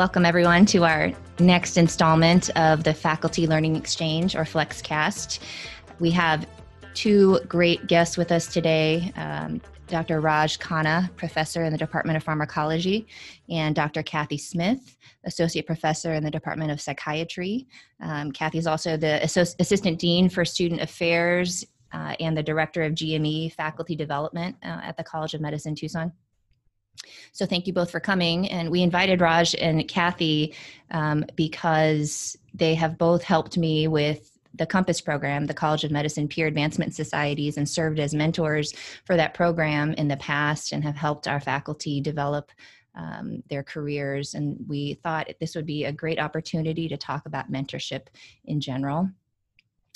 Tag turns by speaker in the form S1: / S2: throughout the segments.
S1: Welcome, everyone, to our next installment of the Faculty Learning Exchange or FlexCast. We have two great guests with us today um, Dr. Raj Khanna, professor in the Department of Pharmacology, and Dr. Kathy Smith, associate professor in the Department of Psychiatry. Um, Kathy is also the assistant dean for student affairs uh, and the director of GME faculty development uh, at the College of Medicine Tucson. So thank you both for coming. And we invited Raj and Kathy um, because they have both helped me with the Compass program, the College of Medicine Peer Advancement Societies, and served as mentors for that program in the past and have helped our faculty develop um, their careers. And we thought this would be a great opportunity to talk about mentorship in general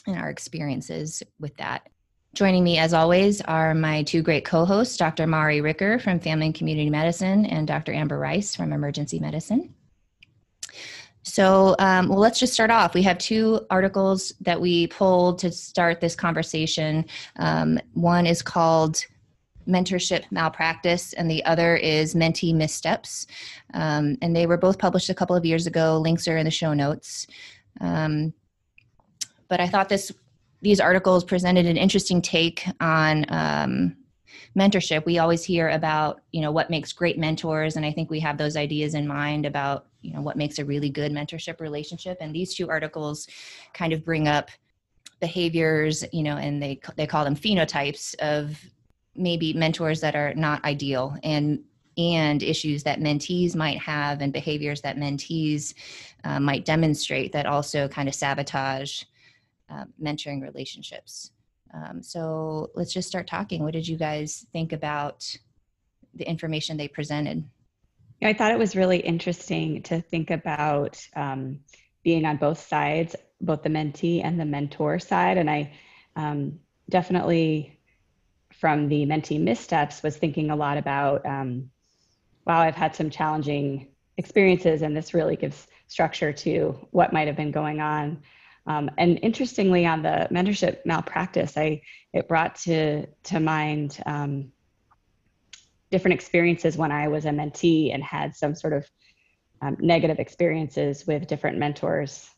S1: and our experiences with that. Joining me, as always, are my two great co hosts, Dr. Mari Ricker from Family and Community Medicine and Dr. Amber Rice from Emergency Medicine. So, um, well, let's just start off. We have two articles that we pulled to start this conversation. Um, one is called Mentorship Malpractice, and the other is Mentee Missteps. Um, and they were both published a couple of years ago. Links are in the show notes. Um, but I thought this these articles presented an interesting take on um, mentorship. We always hear about, you know, what makes great mentors, and I think we have those ideas in mind about, you know, what makes a really good mentorship relationship. And these two articles kind of bring up behaviors, you know, and they they call them phenotypes of maybe mentors that are not ideal and and issues that mentees might have and behaviors that mentees uh, might demonstrate that also kind of sabotage uh, mentoring relationships. Um, so let's just start talking. What did you guys think about the information they presented?
S2: I thought it was really interesting to think about um, being on both sides, both the mentee and the mentor side. And I um, definitely, from the mentee missteps, was thinking a lot about um, wow, I've had some challenging experiences, and this really gives structure to what might have been going on um, and interestingly, on the mentorship malpractice, I it brought to to mind um, different experiences when I was a mentee and had some sort of um, negative experiences with different mentors.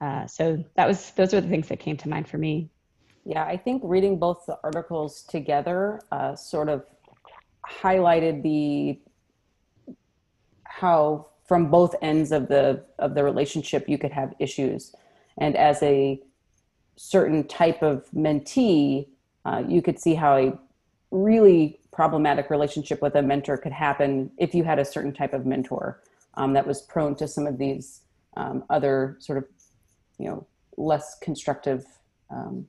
S2: Uh, so that was those were the things that came to mind for me.
S3: Yeah, I think reading both the articles together uh, sort of highlighted the how from both ends of the of the relationship you could have issues and as a certain type of mentee, uh, you could see how a really problematic relationship with a mentor could happen if you had a certain type of mentor um, that was prone to some of these um, other sort of, you know, less constructive um,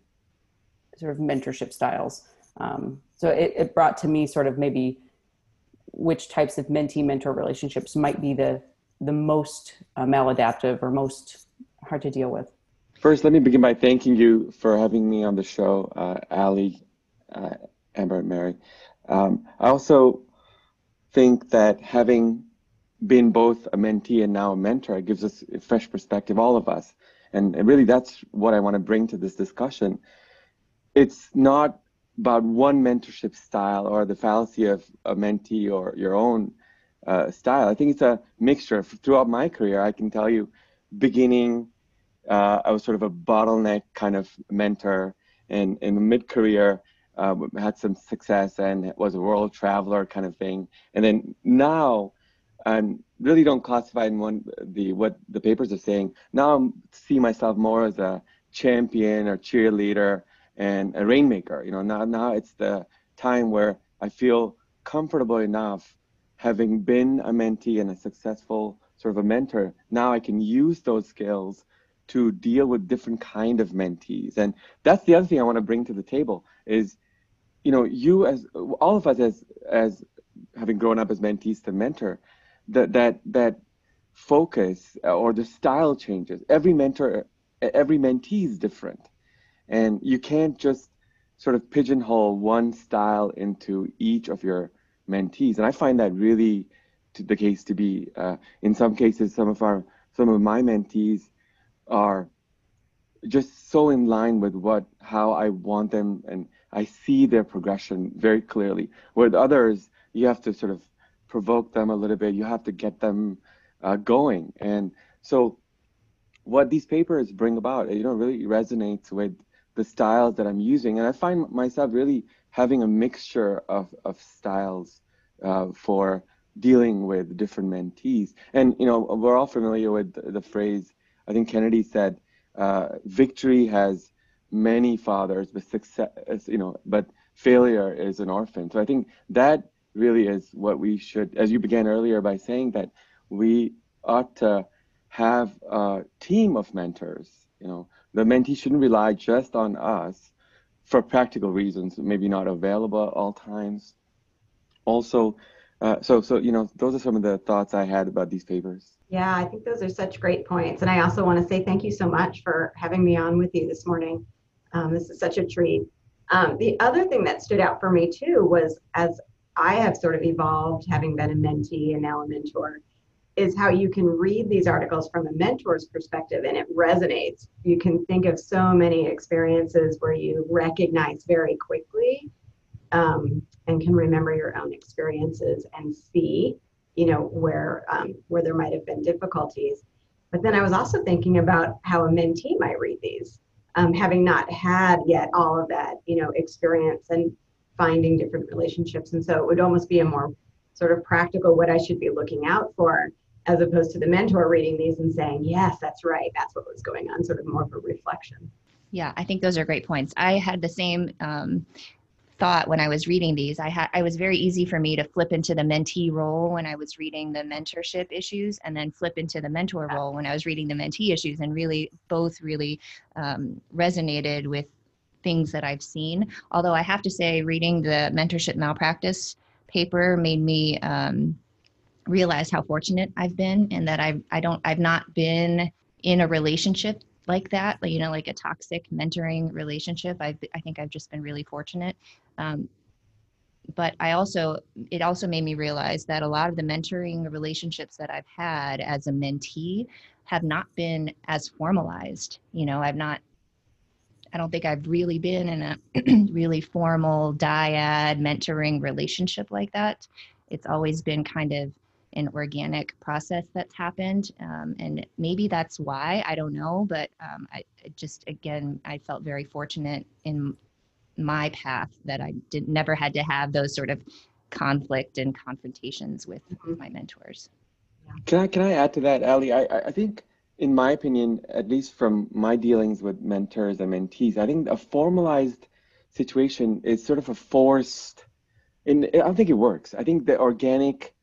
S3: sort of mentorship styles. Um, so it, it brought to me sort of maybe which types of mentee mentor relationships might be the the most uh, maladaptive or most hard to deal with.
S4: First, let me begin by thanking you for having me on the show, uh, Ali, uh, Amber, and Mari. Um, I also think that having been both a mentee and now a mentor gives us a fresh perspective, all of us. And, and really, that's what I want to bring to this discussion. It's not about one mentorship style or the fallacy of a mentee or your own uh, style. I think it's a mixture. Throughout my career, I can tell you, beginning uh, I was sort of a bottleneck kind of mentor. And in mid career, uh, had some success and was a world traveler kind of thing. And then now, I really don't classify in one the what the papers are saying. Now I see myself more as a champion or cheerleader and a rainmaker. You know, now now it's the time where I feel comfortable enough having been a mentee and a successful sort of a mentor. Now I can use those skills to deal with different kind of mentees. And that's the other thing i want to bring to the table is you know you as all of us as as having grown up as mentees to mentor that that that focus or the style changes. Every mentor every mentee is different. And you can't just sort of pigeonhole one style into each of your mentees. And i find that really the case to be uh, in some cases some of our some of my mentees are just so in line with what how I want them and I see their progression very clearly. Where with others, you have to sort of provoke them a little bit. You have to get them uh, going. And so, what these papers bring about, you know, really resonates with the styles that I'm using. And I find myself really having a mixture of, of styles uh, for dealing with different mentees. And, you know, we're all familiar with the, the phrase, I think Kennedy said, uh, victory has many fathers, but success, you know, but failure is an orphan. So I think that really is what we should, as you began earlier by saying that we ought to have a team of mentors. You know, the mentee shouldn't rely just on us for practical reasons, maybe not available at all times. Also, uh, so so you know, those are some of the thoughts I had about these papers.
S5: Yeah, I think those are such great points, and I also want to say thank you so much for having me on with you this morning. Um, this is such a treat. Um, the other thing that stood out for me too was as I have sort of evolved, having been a mentee and now a mentor, is how you can read these articles from a mentor's perspective and it resonates. You can think of so many experiences where you recognize very quickly um, and can remember your own experiences and see, you know, where um, where there might have been difficulties. But then I was also thinking about how a mentee might read these, um, having not had yet all of that, you know, experience and finding different relationships. And so it would almost be a more sort of practical what I should be looking out for as opposed to the mentor reading these and saying, yes, that's right, that's what was going on, sort of more of a reflection.
S1: Yeah, I think those are great points. I had the same um, thought when I was reading these. I had I was very easy for me to flip into the mentee role when I was reading the mentorship issues, and then flip into the mentor role when I was reading the mentee issues, and really both really um, resonated with things that I've seen. Although I have to say, reading the mentorship malpractice paper made me um, realize how fortunate I've been, and that I've I don't I've not been in a relationship like that, like, you know, like a toxic mentoring relationship. I I think I've just been really fortunate. Um, but I also it also made me realize that a lot of the mentoring relationships that I've had as a mentee have not been as formalized. You know, I've not I don't think I've really been in a really formal dyad mentoring relationship like that. It's always been kind of an organic process that's happened. Um, and maybe that's why, I don't know, but um, I just, again, I felt very fortunate in my path that I did never had to have those sort of conflict and confrontations with, mm-hmm. my mentors.
S4: Can I, can I add to that, Ali? I, I think in my opinion, at least from my dealings with mentors and mentees, I think a formalized situation is sort of a forced. In I don't think it works. I think the organic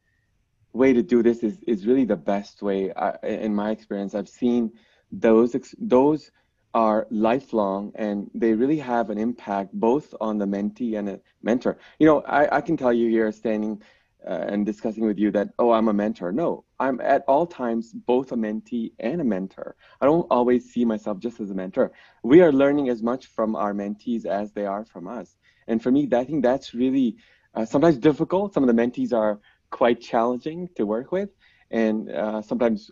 S4: way to do this is is really the best way. I, in my experience, I've seen those those are lifelong and they really have an impact both on the mentee and a mentor. You know, I, I can tell you here standing uh, and discussing with you that, oh, I'm a mentor. No, I'm at all times both a mentee and a mentor. I don't always see myself just as a mentor. We are learning as much from our mentees as they are from us. And for me, I think that's really uh, sometimes difficult. Some of the mentees are quite challenging to work with. And uh, sometimes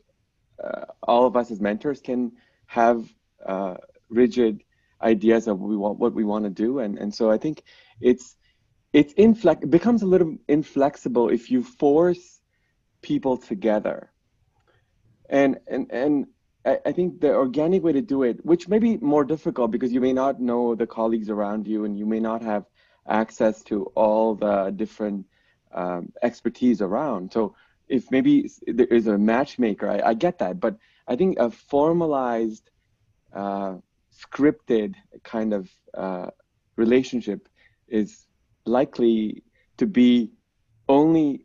S4: uh, all of us as mentors can have uh, rigid ideas of what we want, what we want to do. And, and so I think it's, it's inflex it becomes a little inflexible if you force people together and and and I think the organic way to do it which may be more difficult because you may not know the colleagues around you and you may not have access to all the different um, expertise around. So if maybe there is a matchmaker I, I get that. But i think a formalized uh, scripted kind of uh, relationship is likely to be only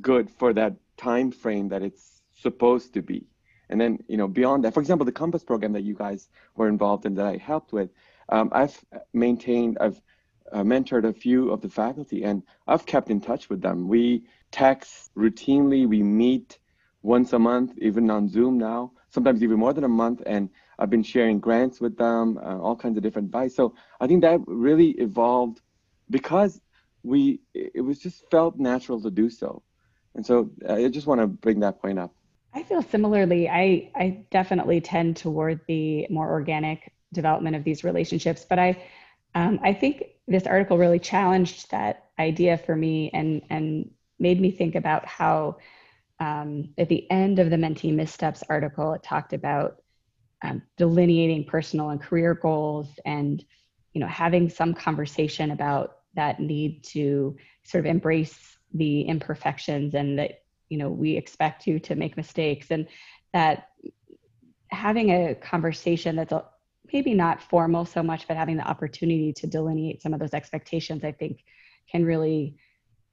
S4: good for that time frame that it's supposed to be. And then you know beyond that for example the compass program that you guys were involved in that i helped with um, i've maintained i've uh, mentored a few of the faculty and i've kept in touch with them. We text routinely we meet once a month even on zoom now sometimes even more than a month and i've been sharing grants with them uh, all kinds of different advice. So i think that really evolved because we it was just felt natural to do so. And so uh, i just want to bring that point up.
S2: I feel similarly. I i definitely tend toward the more organic development of these relationships but i um, i think this article really challenged that idea for me and and made me think about how um, at the end of the Mentee Missteps article, it talked about um, delineating personal and career goals and you know having some conversation about that need to sort of embrace the imperfections and that you know we expect you to make mistakes. And that having a conversation that's maybe not formal so much but having the opportunity to delineate some of those expectations i think can really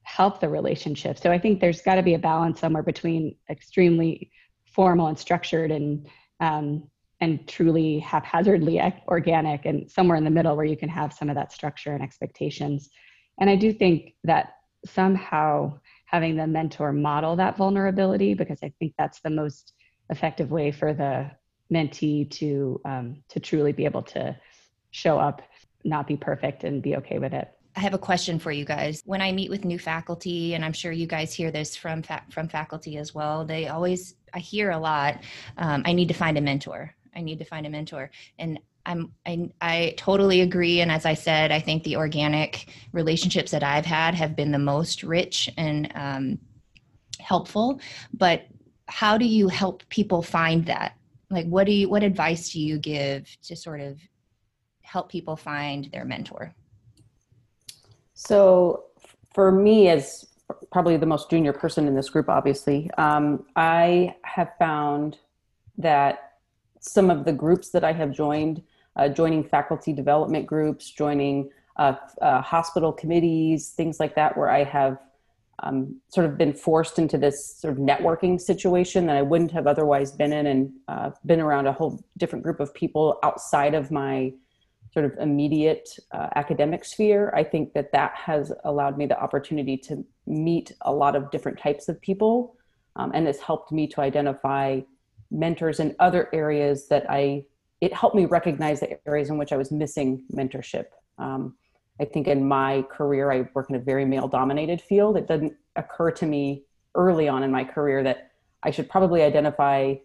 S2: help the relationship. So i think there's got to be a balance somewhere between extremely formal and structured and um, and truly haphazardly organic and somewhere in the middle where you can have some of that structure and expectations. And i do think that somehow having the mentor model that vulnerability because i think that's the most effective way for the mentee to um, to truly be able to show up not be perfect and be okay with it
S1: I have a question for you guys. When I meet with new faculty, and I'm sure you guys hear this from fa- from faculty as well, they always I hear a lot. Um, I need to find a mentor. I need to find a mentor. And I'm I, I totally agree. And as I said, I think the organic relationships that I've had have been the most rich and um, helpful. But how do you help people find that? Like, what do you what advice do you give to sort of help people find their mentor?
S3: So, for me, as probably the most junior person in this group, obviously, um, I have found that some of the groups that I have joined, uh, joining faculty development groups, joining uh, uh, hospital committees, things like that, where I have um, sort of been forced into this sort of networking situation that I wouldn't have otherwise been in and uh, been around a whole different group of people outside of my sort of immediate uh, academic sphere. I think that that has allowed me the opportunity to meet a lot of different types of people um, and has helped me to identify mentors in other areas that I, it helped me recognize the areas in which I was missing mentorship. Um, I think in my career, I work in a very male dominated field. It didn't occur to me early on in my career that I should probably identify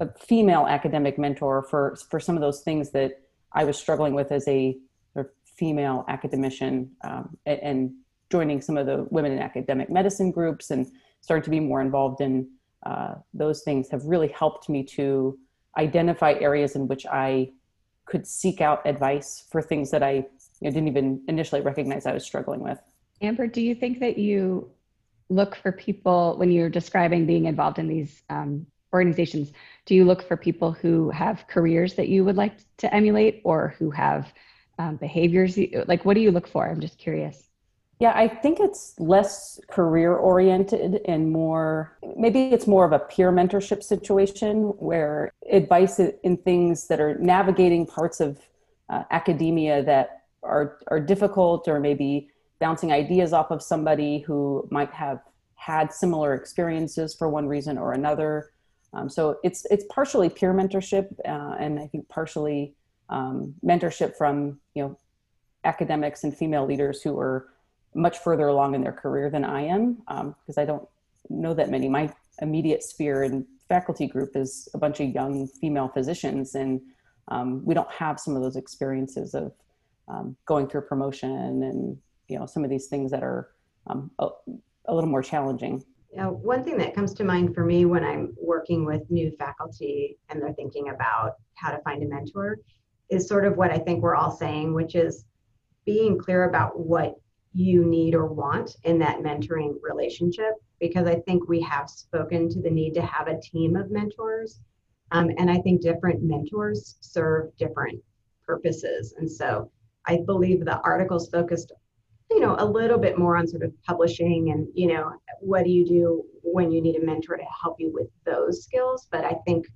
S3: a female academic mentor for, for some of those things that I was struggling with as a female academician um, and joining some of the women in academic medicine groups and starting to be more involved in uh, those things have really helped me to identify areas in which I could seek out advice for things that I know, didn't even initially recognize I was struggling with.
S2: Amber, do you think that you look for people when you're describing being involved in these um, organizations? Do you look for people who have careers that you would like to emulate or who have um, behaviors? Like, what do you look for? I'm just curious.
S3: Yeah, I think it's less career oriented and more, maybe it's more of a peer mentorship situation where advice in things that are navigating parts of uh, academia that are, are difficult or maybe bouncing ideas off of somebody who might have had similar experiences for one reason or another. Um, so it's, it's partially peer mentorship uh, and I think partially um, mentorship from, you know, academics and female leaders who are much further along in their career than I am because um, I don't know that many. My immediate sphere and faculty group is a bunch of young female physicians, and um, we don't have some of those experiences of um, going through promotion and you know some of these things that are um, a, a, little more challenging.
S5: Yeah, one thing that comes to mind for me when I'm working with new faculty and they're thinking about how to find a mentor is sort of what I think we're all saying, which is being clear about what you need or want in that mentoring relationship because I think we have spoken to the need to have a team of mentors. Um, and I think different mentors serve different purposes. And so I believe the articles focused, you know, a little bit more on sort of publishing and, you know, what do you do when you need a mentor to help you with those skills. But I think,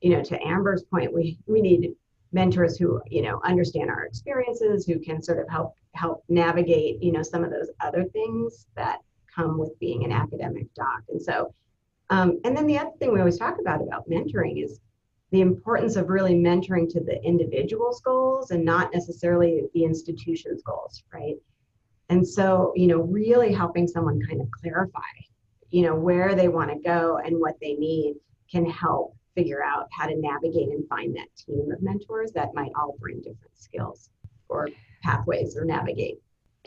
S5: you know, to Amber's point, we we need mentors who you know understand our experiences who can sort of help help navigate you know some of those other things that come with being an academic doc and so um, and then the other thing we always talk about about mentoring is the importance of really mentoring to the individual's goals and not necessarily the institution's goals right and so you know really helping someone kind of clarify you know where they want to go and what they need can help figure out how to navigate and find that team of mentors that might all bring different skills or pathways or navigate.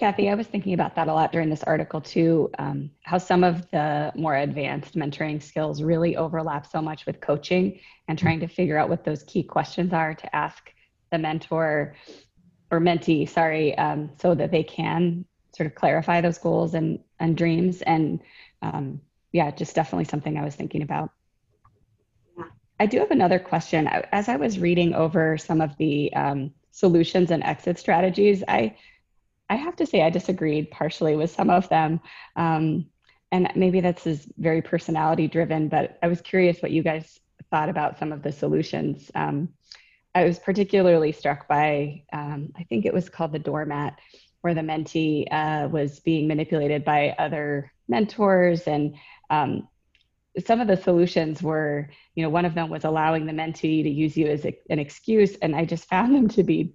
S2: Kathy, I was thinking about that a lot during this article too. Um, how some of the more advanced mentoring skills really overlap so much with coaching and trying to figure out what those key questions are to ask the mentor or mentee, sorry, um, so that they can sort of clarify those goals and, and dreams. And um, yeah, just definitely something I was thinking about. I do have another question. As I was reading over some of the um, solutions and exit strategies, I I have to say I disagreed partially with some of them. Um, and maybe that's is very personality driven, but I was curious what you guys thought about some of the solutions. Um, I was particularly struck by, um, I think it was called the doormat, where the mentee uh, was being manipulated by other mentors. And um, some of the solutions were, you know, one of them was allowing the mentee to use you as a, an excuse. And I just found them to be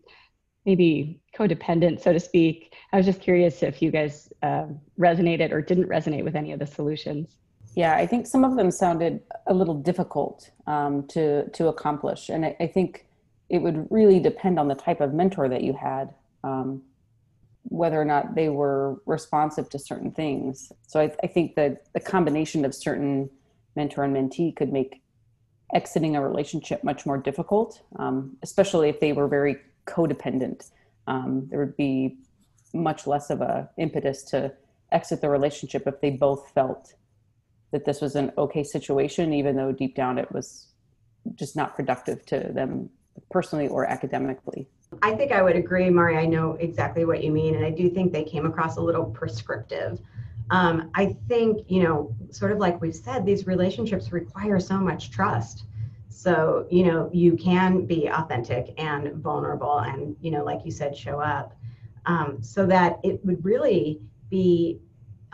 S2: maybe codependent, so to speak. I was just curious if you guys uh, resonated or didn't resonate with any of the solutions.
S3: Yeah, I think some of them sounded a little difficult um, to to accomplish, and I, I, think it would really depend on the type of mentor that you had, um, whether or not they were responsive to certain things. So I, I think that the combination of certain mentor and mentee could make exiting a relationship much more difficult, um, especially if they were very codependent. Um, there would be much less of a impetus to exit the relationship if they both felt that this was an okay situation, even though deep down it was just not productive to them personally or academically.
S5: I think I would agree, Mari. I know exactly what you mean, and I do think they came across a little prescriptive. Um, I think, you know, sort of like we've said, these relationships require so much trust. So, you know, you can be authentic and vulnerable and, you know, like you said, show up um, so that it would really be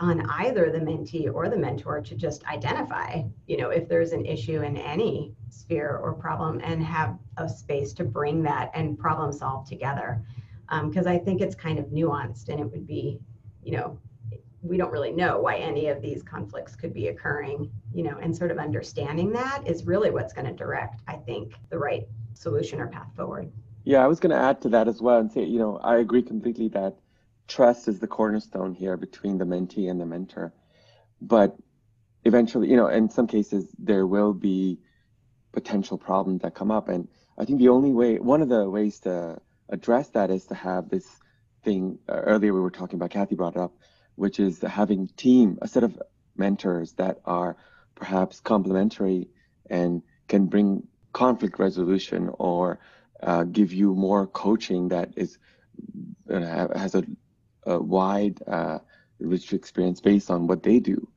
S5: on either the mentee or the mentor to just identify, you know, if there's an issue in any sphere or problem and have a space to bring that and problem solve together. Because um, I think it's kind of nuanced and it would be, you know, we don't really know why any of these conflicts could be occurring, you know, and sort of understanding that is really what's going to direct, I think, the right solution or path forward.
S4: Yeah, I was going to add to that as well and say, you know, I agree completely that trust is the cornerstone here between the mentee and the mentor. But eventually, you know, in some cases, there will be potential problems that come up. And I think the only way, one of the ways to address that is to have this thing, earlier we were talking about, Kathy brought it up, which is having team, a set of mentors that are perhaps complementary and can bring conflict resolution or uh, give you more coaching that is uh, has a, a wide uh, rich experience based on what they do.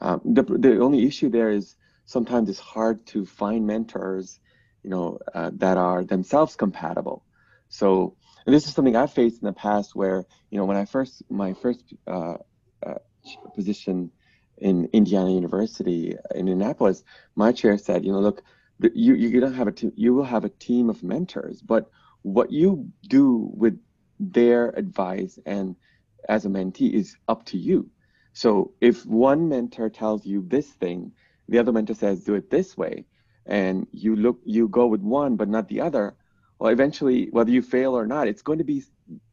S4: Um, the, the only issue there is sometimes it's hard to find mentors, you know, uh, that are themselves compatible. So and this is something I've faced in the past where, you know, when I first, my first uh, uh, position in Indiana University in Indianapolis, my chair said, you know, look, you you don't have a team, you will have a team of mentors, but what you do with their advice and as a mentee is up to you. So if one mentor tells you this thing, the other mentor says do it this way, and you look you go with one but not the other, well, eventually, whether you fail or not, it's going to be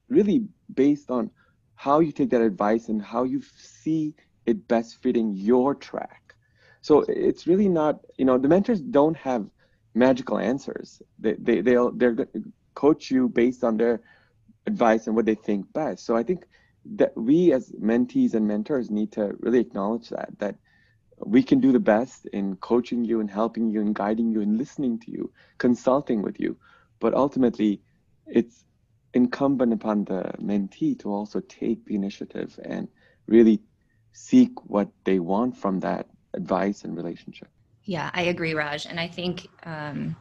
S4: really based on how you take that advice and how you see it best fitting your track. So it's really not, you know, the mentors don't have magical answers. They, they, they'll, they're coach you based on their advice and what they think best. So I think that we as mentees and mentors need to really acknowledge that, that we can do the best in coaching you and helping you and guiding you and listening to you, consulting with you but ultimately it's incumbent upon the mentee to also take the initiative and really seek what they want from that advice and relationship.
S1: Yeah i agree raj. And i think um,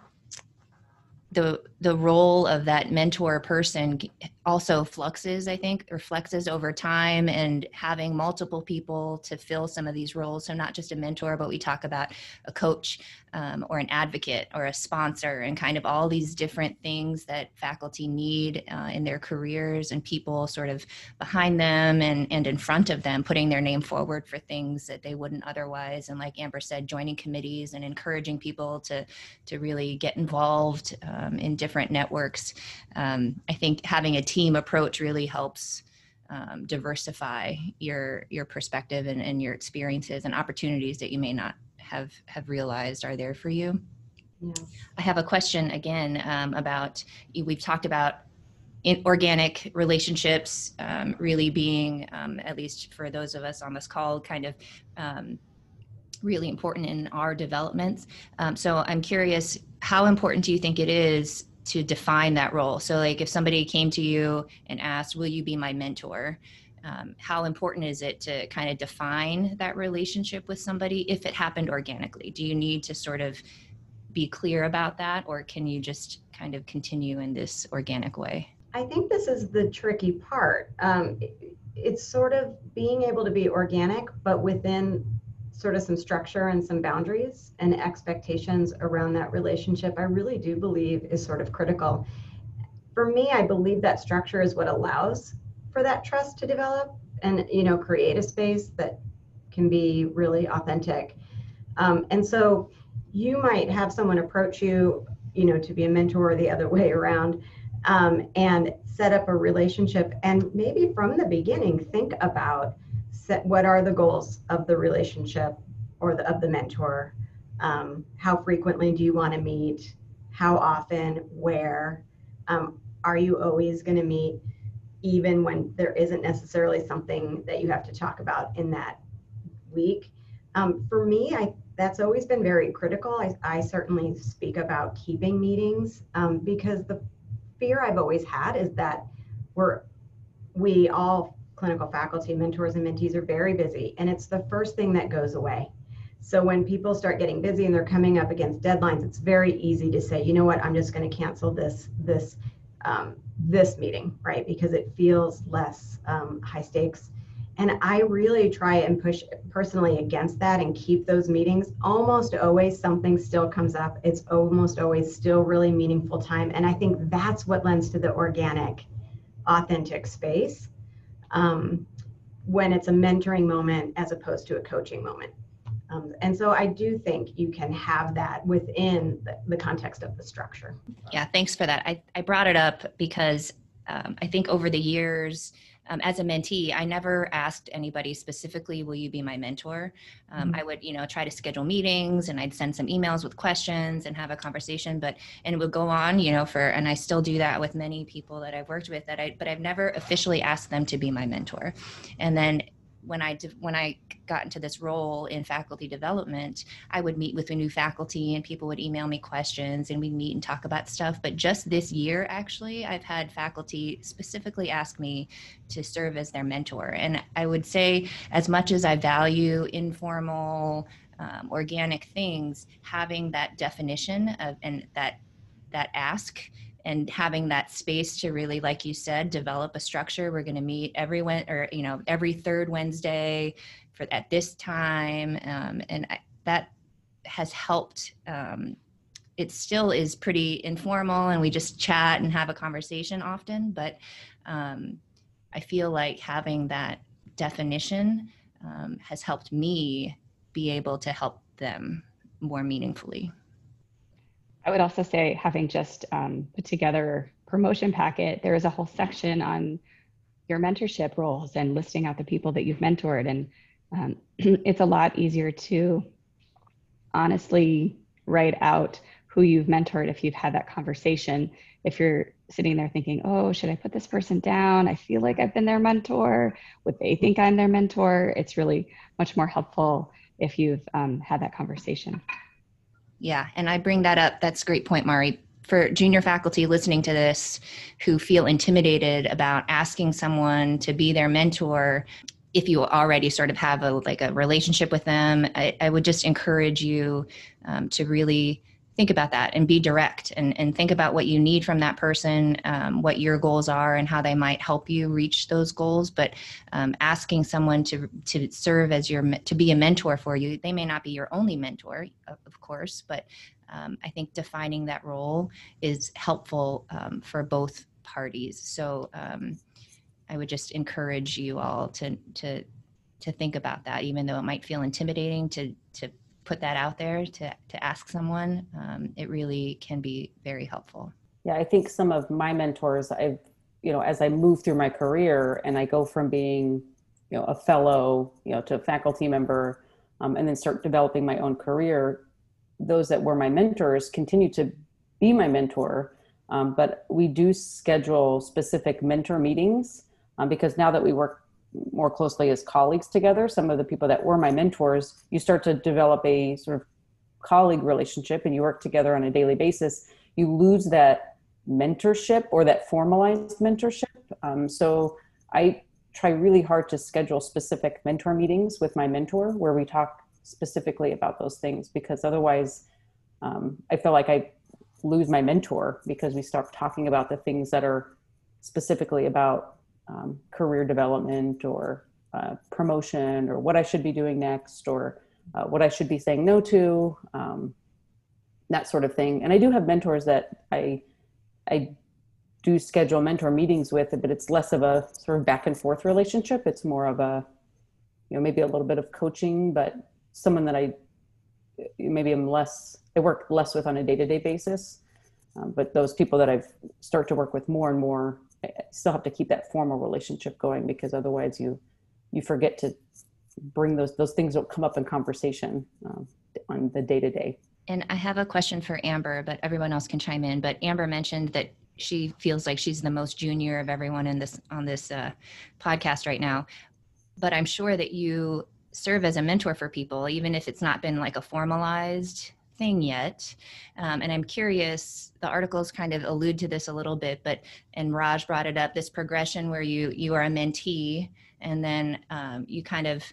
S1: the the role of that mentor person also fluxes i think or flexes over time and having multiple people to fill some of these roles so not just a mentor but we talk about a coach um, or an advocate or a sponsor and kind of all these different things that faculty need uh, in their careers and people sort of behind them and, and in front of them putting their name forward for things that they wouldn't otherwise. And like amber said joining committees and encouraging people to to really get involved um, in different networks um, i think having a team approach really helps um, diversify your your perspective and, and your experiences and opportunities that you may not have have realized are there for you. Yeah. I have a question again um, about we've talked about in organic relationships um, really being um, at least for those of us on this call kind of um, really important in our developments um, so i'm curious how important do you think it is to define that role. So like if somebody came to you and asked will you be my mentor? Um, how important is it to kind of define that relationship with somebody if it happened organically? Do you need to sort of be clear about that or can you just kind of continue in this organic way?
S5: I think this is the tricky part. Um, it's sort of being able to be organic, but within sort of some structure and some boundaries and expectations around that relationship, I really do believe is sort of critical. For me, I believe that structure is what allows for that trust to develop and you know create a space that can be really authentic. Um, and so you might have someone approach you, you know, to be a mentor or the other way around um, and set up a relationship and maybe from the beginning think about set, what are the goals of the relationship or the, of the mentor? Um, how frequently do you want to meet? How often? Where? Um, are you always going to meet even when there isn't necessarily something that you have to talk about in that week? Um, for me i that's always been very critical. I, I certainly speak about keeping meetings um, because the fear I've always had is that we're we all clinical faculty mentors and mentees are very busy and it's the first thing that goes away so when people start getting busy and they're coming up against deadlines it's very easy to say you know what i'm just going to cancel this this um, this meeting right because it feels less um, high stakes and I really try and push personally against that and keep those meetings. Almost always something still comes up. It's almost always still really meaningful time. And I think that's what lends to the organic, authentic space um, when it's a mentoring moment as opposed to a coaching moment. Um, and so I do think you can have that within the, the, context of the structure.
S1: Yeah, thanks for that. I, I brought it up because um, I think over the years, um, as a mentee, I never asked anybody specifically, will you be my mentor? Um, mm-hmm. I would, you know, try to schedule meetings and I'd send some emails with questions and have a conversation, but, and it would go on, you know, for, and I still do that with many people that I've worked with that I, but I've never officially asked them to be my mentor. And then when I when I got into this role in faculty development, I would meet with a new faculty and people would email me questions and we'd meet and talk about stuff. But just this year, actually, I've had faculty specifically ask me to serve as their mentor. And I would say, as much as I value informal, um, organic things, having that definition of and that that ask and having that space to really like you said develop a structure. We're going to meet every or you know every third wednesday for at this time um, and I, that has helped um, it still is pretty informal and we just chat and have a conversation often but um, i feel like having that definition um, has helped me be able to help them more meaningfully
S2: I would also say, having just um, put together promotion packet, there is a whole section on your mentorship roles and listing out the people that you've mentored, and um, it's a lot easier to honestly write out who you've mentored if you've had that conversation. If you're sitting there thinking, "Oh, should I put this person down? I feel like I've been their mentor. Would they think I'm their mentor?" It's really much more helpful if you've um, had that conversation.
S1: Yeah, and I bring that up. That's a great point, Mari. For junior faculty listening to this who feel intimidated about asking someone to be their mentor, if you already sort of have a like a relationship with them, I, I would just encourage you um, to really think about that and be direct and, and think about what you need from that person, um, what your goals are, and how they might help you reach those goals. But um, asking someone to to serve as your to be a mentor for you, they may not be your only mentor, of course, but um, I think defining that role is helpful um, for both parties. So um, I would just encourage you all to to to think about that, even though it might feel intimidating to to put that out there to, to ask someone, um, it really can be very helpful.
S3: Yeah, I think some of my mentors, I've you know, as I move through my career and I go from being, you know, a fellow, you know, to a faculty member, um, and then start developing my own career, those that were my mentors continue to be my mentor. Um, but we do schedule specific mentor meetings um, because now that we work more closely as colleagues together, some of the people that were my mentors, you start to develop a sort of colleague relationship and you work together on a daily basis. You lose that mentorship or that formalized mentorship. Um, so I try really hard to schedule specific mentor meetings with my mentor where we talk specifically about those things because otherwise um, I feel like I lose my mentor because we start talking about the things that are specifically about um, career development or uh, promotion or what I should be doing next or uh, what I should be saying no to, um, that sort of thing. And I do have mentors that I I do schedule mentor meetings with, but it's less of a sort of back and forth relationship. It's more of a you know maybe a little bit of coaching, but someone that I maybe I'm less I work less with on a day to day basis. Um, but those people that I've start to work with more and more, I still have to keep that formal relationship going because otherwise you you forget to bring those those things don't come up in conversation um, on the day to day.
S1: And I have a question for Amber, but everyone else can chime in. But Amber mentioned that she feels like she's the most junior of everyone in this on this uh, podcast right now. But I'm sure that you serve as a mentor for people, even if it's not been like a formalized thing yet. Um, and I'm curious, the articles kind of allude to this a little bit, but, and Raj brought it up, this progression where you, you are a mentee and then um, you kind of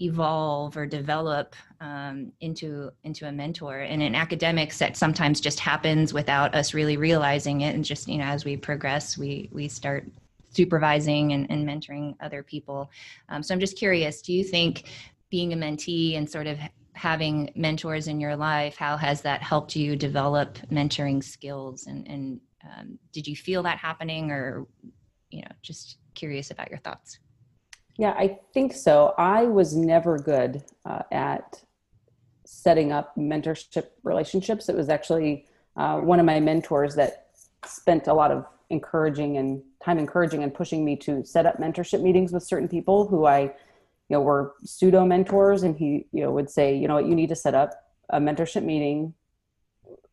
S1: evolve or develop um, into into a mentor. And in academics that sometimes just happens without us really realizing it. And just you know as we progress we we start supervising and, and mentoring other people. Um, so i'm just curious do you think being a mentee and sort of having mentors in your life how has that helped you develop mentoring skills? And, and um, did you feel that happening or you know just curious about your thoughts?
S3: Yeah i think so. I was never good uh, at setting up mentorship relationships. It was actually uh, one of my mentors that spent a lot of encouraging and time encouraging and pushing me to set up mentorship meetings with certain people who i know were pseudo mentors and he you know would say you know what? You need to set up a mentorship meeting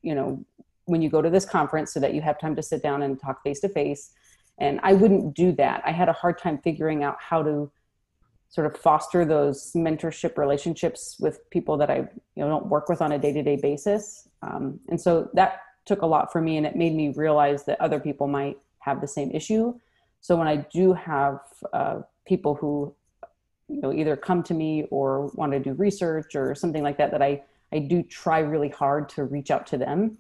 S3: you know when you go to this conference so that you have time to sit down and talk face to face and i wouldn't do that. I had a hard time figuring out how to sort of foster those mentorship relationships with people that i you know don't work with on a day-to-day basis. Um, and so that took a lot for me and it made me realize that other people might have the same issue. So when i do have uh, people who you know either come to me or want to do research or something like that that i i do try really hard to reach out to them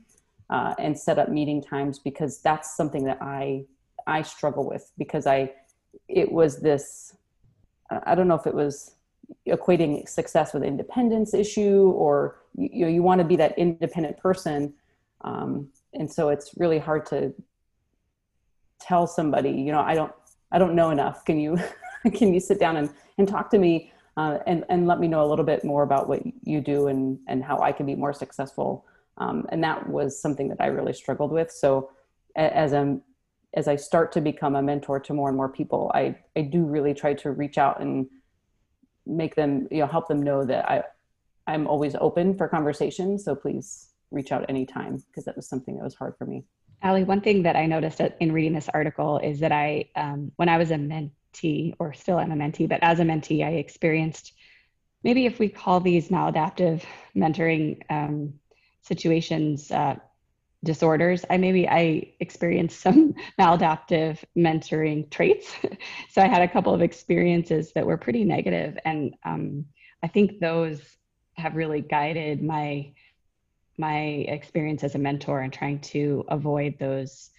S3: uh, and set up meeting times because that's something that i i struggle with because i it was this i don't know if it was equating success with independence issue or you, you know you want to be that independent person um, and so it's really hard to tell somebody you know i don't i don't know enough. Can you can you sit down and, and talk to me uh, and, and let me know a little bit more about what you do and, and how I can be more successful. Um, and that was something that I really struggled with. So as I'm, as I start to become a mentor to more and more people, I, I do really try to reach out and make them, you know, help them know that I, I'm always open for conversation. So please reach out anytime because that was something that was hard for me.
S2: Ali, one thing that I noticed in reading this article is that I, um, when I was a mentor, mentee, or still am a mentee, but as a mentee, I experienced maybe if we call these maladaptive mentoring um, situations uh, disorders, I maybe I experienced some maladaptive mentoring traits. so I had a couple of experiences that were pretty negative, and um, I think those have really guided my my experience as a mentor and trying to avoid those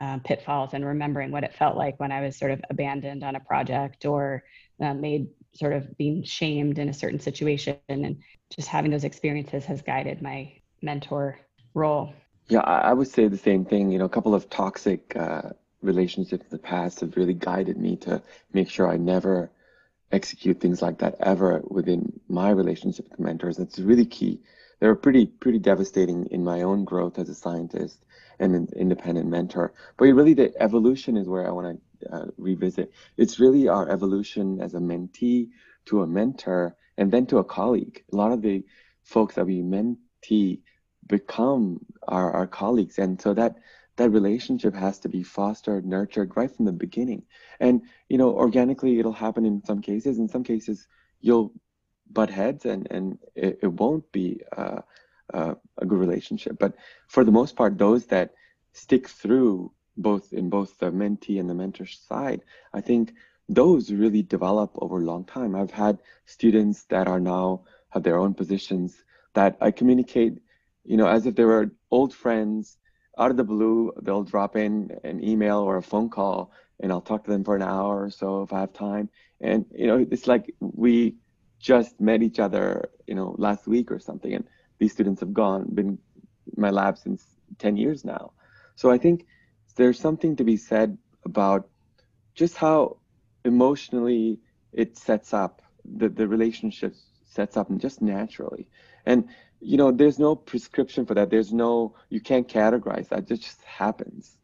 S2: uh, pitfalls and remembering what it felt like when I was sort of abandoned on a project or uh, made sort of being shamed in a certain situation. And just having those experiences has guided my mentor role.
S4: Yeah, I would say the same thing. You know, a couple of toxic uh, relationships in the past have really guided me to make sure I never execute things like that ever within my relationship with mentors. That's really key they were pretty pretty devastating in my own growth as a scientist and an independent mentor. But really, the evolution is where I want to uh, revisit. It's really our evolution as a mentee to a mentor and then to a colleague. A lot of the folks that we mentee become our, our colleagues, and so that that relationship has to be fostered, nurtured right from the beginning. And you know, organically, it'll happen in some cases. In some cases, you'll butt heads, and and it, it won't be uh, uh, a good relationship. But for the most part, those that stick through both in both the mentee and the mentor side, I think those really develop over a long time. I've had students that are now have their own positions that I communicate, you know, as if they were old friends. Out of the blue, they'll drop in an email or a phone call, and I'll talk to them for an hour or so if I have time. And you know, it's like we just met each other, you know, last week or something. And these students have gone, been my lab since 10 years now. So I think there's something to be said about just how emotionally it sets up, the, the relationship sets up and just naturally. And, you know, there's no prescription for that. There's no, you can't categorize that. It just happens.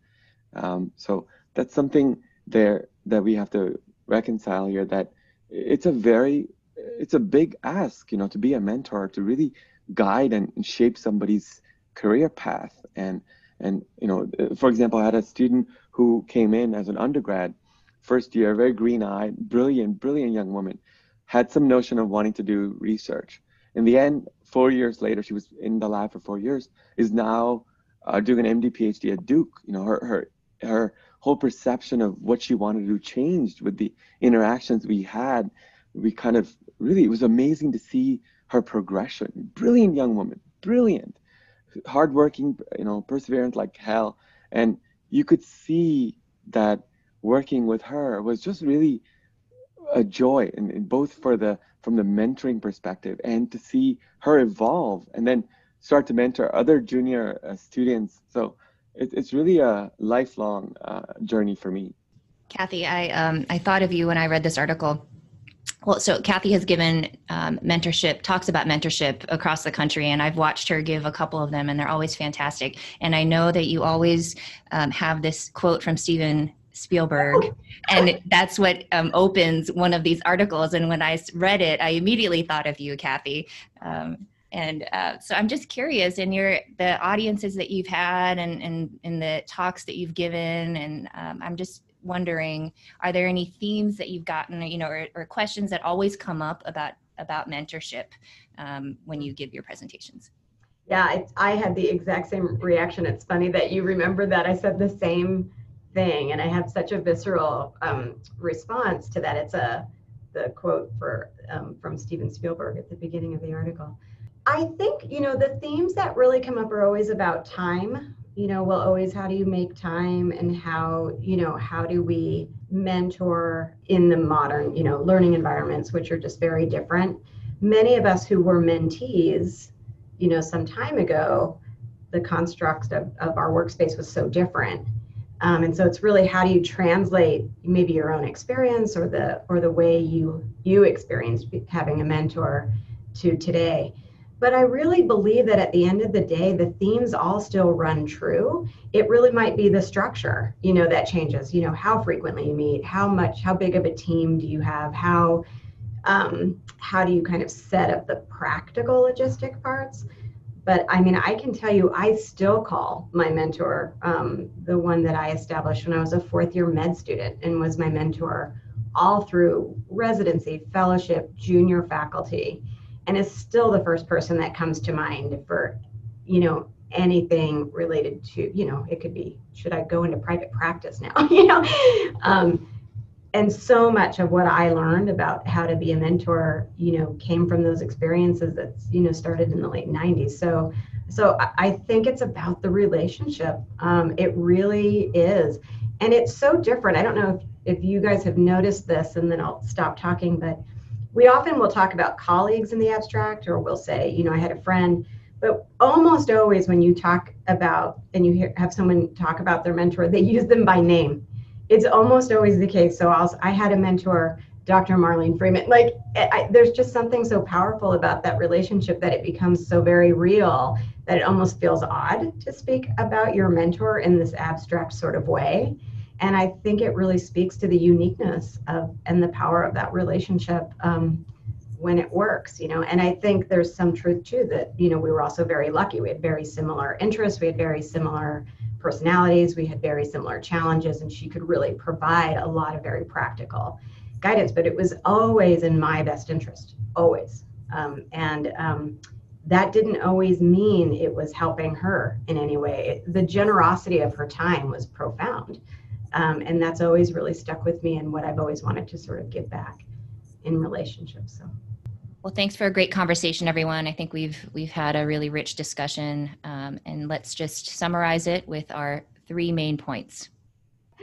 S4: Um, so that's something there that we have to reconcile here that it's a very it's a big ask, you know, to be a mentor, to really guide and shape somebody's career path. And and you know, for example, I had a student who came in as an undergrad, first year, very green-eyed, brilliant, brilliant young woman, had some notion of wanting to do research. In the end, four years later, she was in the lab for four years, is now uh, doing an MD PhD at Duke. You know, her her her whole perception of what she wanted to do changed with the interactions we had. We kind of really, it was amazing to see her progression. Brilliant young woman, brilliant, hardworking, you know, perseverant like hell. And you could see that working with her was just really a joy, and, both for the from the mentoring perspective and to see her evolve and then start to mentor other junior uh, students. So it, it's really a lifelong uh, journey for me.
S1: Kathy, I um, I thought of you when I read this article well, so Kathy has given um, mentorship, talks about mentorship across the country, and I've watched her give a couple of them, and they're always fantastic. And I know that you always um, have this quote from Steven Spielberg, and that's what um, opens one of these articles. And when I read it, I immediately thought of you, Kathy. Um, and uh, so I'm just curious in your the audiences that you've had and and in the talks that you've given, and um, I'm just wondering are there any themes that you've gotten you know or, or questions that always come up about about mentorship um, when you give your presentations?
S5: Yeah I, I had the exact same reaction. It's funny that you remember that i said the same thing and i have such a visceral um, response to that. It's a the quote for um, from steven spielberg at the beginning of the article. I think you know the themes that really come up are always about time you know well always how do you make time and how you know how do we mentor in the modern you know learning environments which are just very different. Many of us who were mentees you know some time ago the construct of, of our workspace was so different. Um, and so it's really how do you translate maybe your own experience or the or the way you you experienced having a mentor to today but I really believe that at the end of the day, the themes all still run true. It really might be the structure, you know, that changes. You know, how frequently you meet, how much, how big of a team do you have, how um, how do you kind of set up the practical logistic parts? But I mean, I can tell you, I still call my mentor um, the one that I established when I was a fourth year med student and was my mentor all through residency, fellowship, junior faculty and is still the first person that comes to mind for you know anything related to you know it could be should i go into private practice now you know? Um, and so much of what i learned about how to be a mentor you know came from those experiences that you know started in the late 90s so so i think it's about the relationship. Um, it really is. And it's so different. I don't know if, if you guys have noticed this and then i'll stop talking but we often will talk about colleagues in the abstract, or we'll say, you know, I had a friend, but almost always when you talk about and you hear, have someone talk about their mentor, they use them by name. It's almost always the case. So I'll, I had a mentor Dr. Marlene Freeman. Like, I, there's just something so powerful about that relationship that it becomes so very real that it almost feels odd to speak about your mentor in this abstract sort of way. And I think it really speaks to the uniqueness of and the power of that relationship um, when it works, you know. And I think there's some truth too that you know we were also very lucky. We had very similar interests. We had very similar personalities. We had very similar challenges, and she could really provide a lot of very practical guidance. But it was always in my best interest, always. Um, and um, that didn't always mean it was helping her in any way. It, the generosity of her time was profound. Um, and that's always really stuck with me and what I've always wanted to sort of give back in relationships. So.
S1: Well, thanks for a great conversation, everyone. I think we've we've had a really rich discussion, um, and let's just summarize it with our three main points.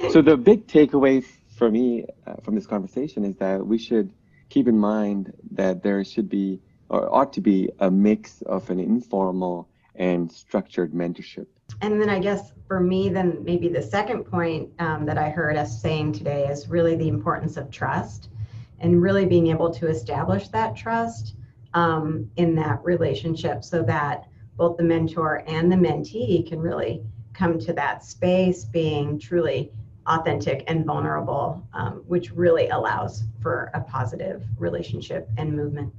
S4: So the big takeaway for me uh, from this conversation is that we should keep in mind that there should be or ought to be a mix of an informal and structured mentorship.
S5: And then I guess for me, then maybe the second point um, that I heard us saying today is really the importance of trust and really being able to establish that trust um, in that relationship so that both the mentor and the mentee can really come to that space being truly authentic and vulnerable, um, which really allows for a positive relationship and movement.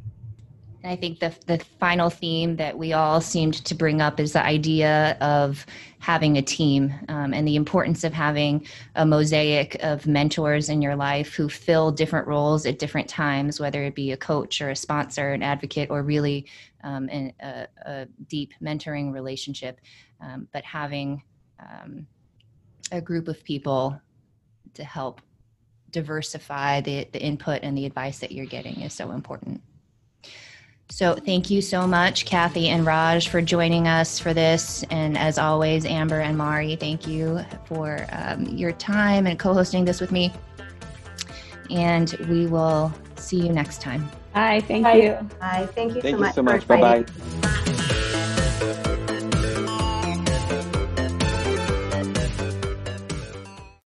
S1: I think the the final theme that we all seemed to bring up is the idea of having a team um, and the importance of having a mosaic of mentors in your life who fill different roles at different times, whether it be a coach or a sponsor, an advocate, or really um, a, a, deep mentoring relationship. Um, but having um, a group of people to help diversify the, the input and the advice that you're getting is so important. So, thank you so much, Kathy and Raj, for joining us for this. And as always, Amber and Mari, thank you for um, your time and co hosting this with me. And we will see you next time.
S2: Hi, thank Bye. you.
S5: Hi, thank you
S4: thank
S5: so
S4: you
S5: much.
S4: so much. Bye bye.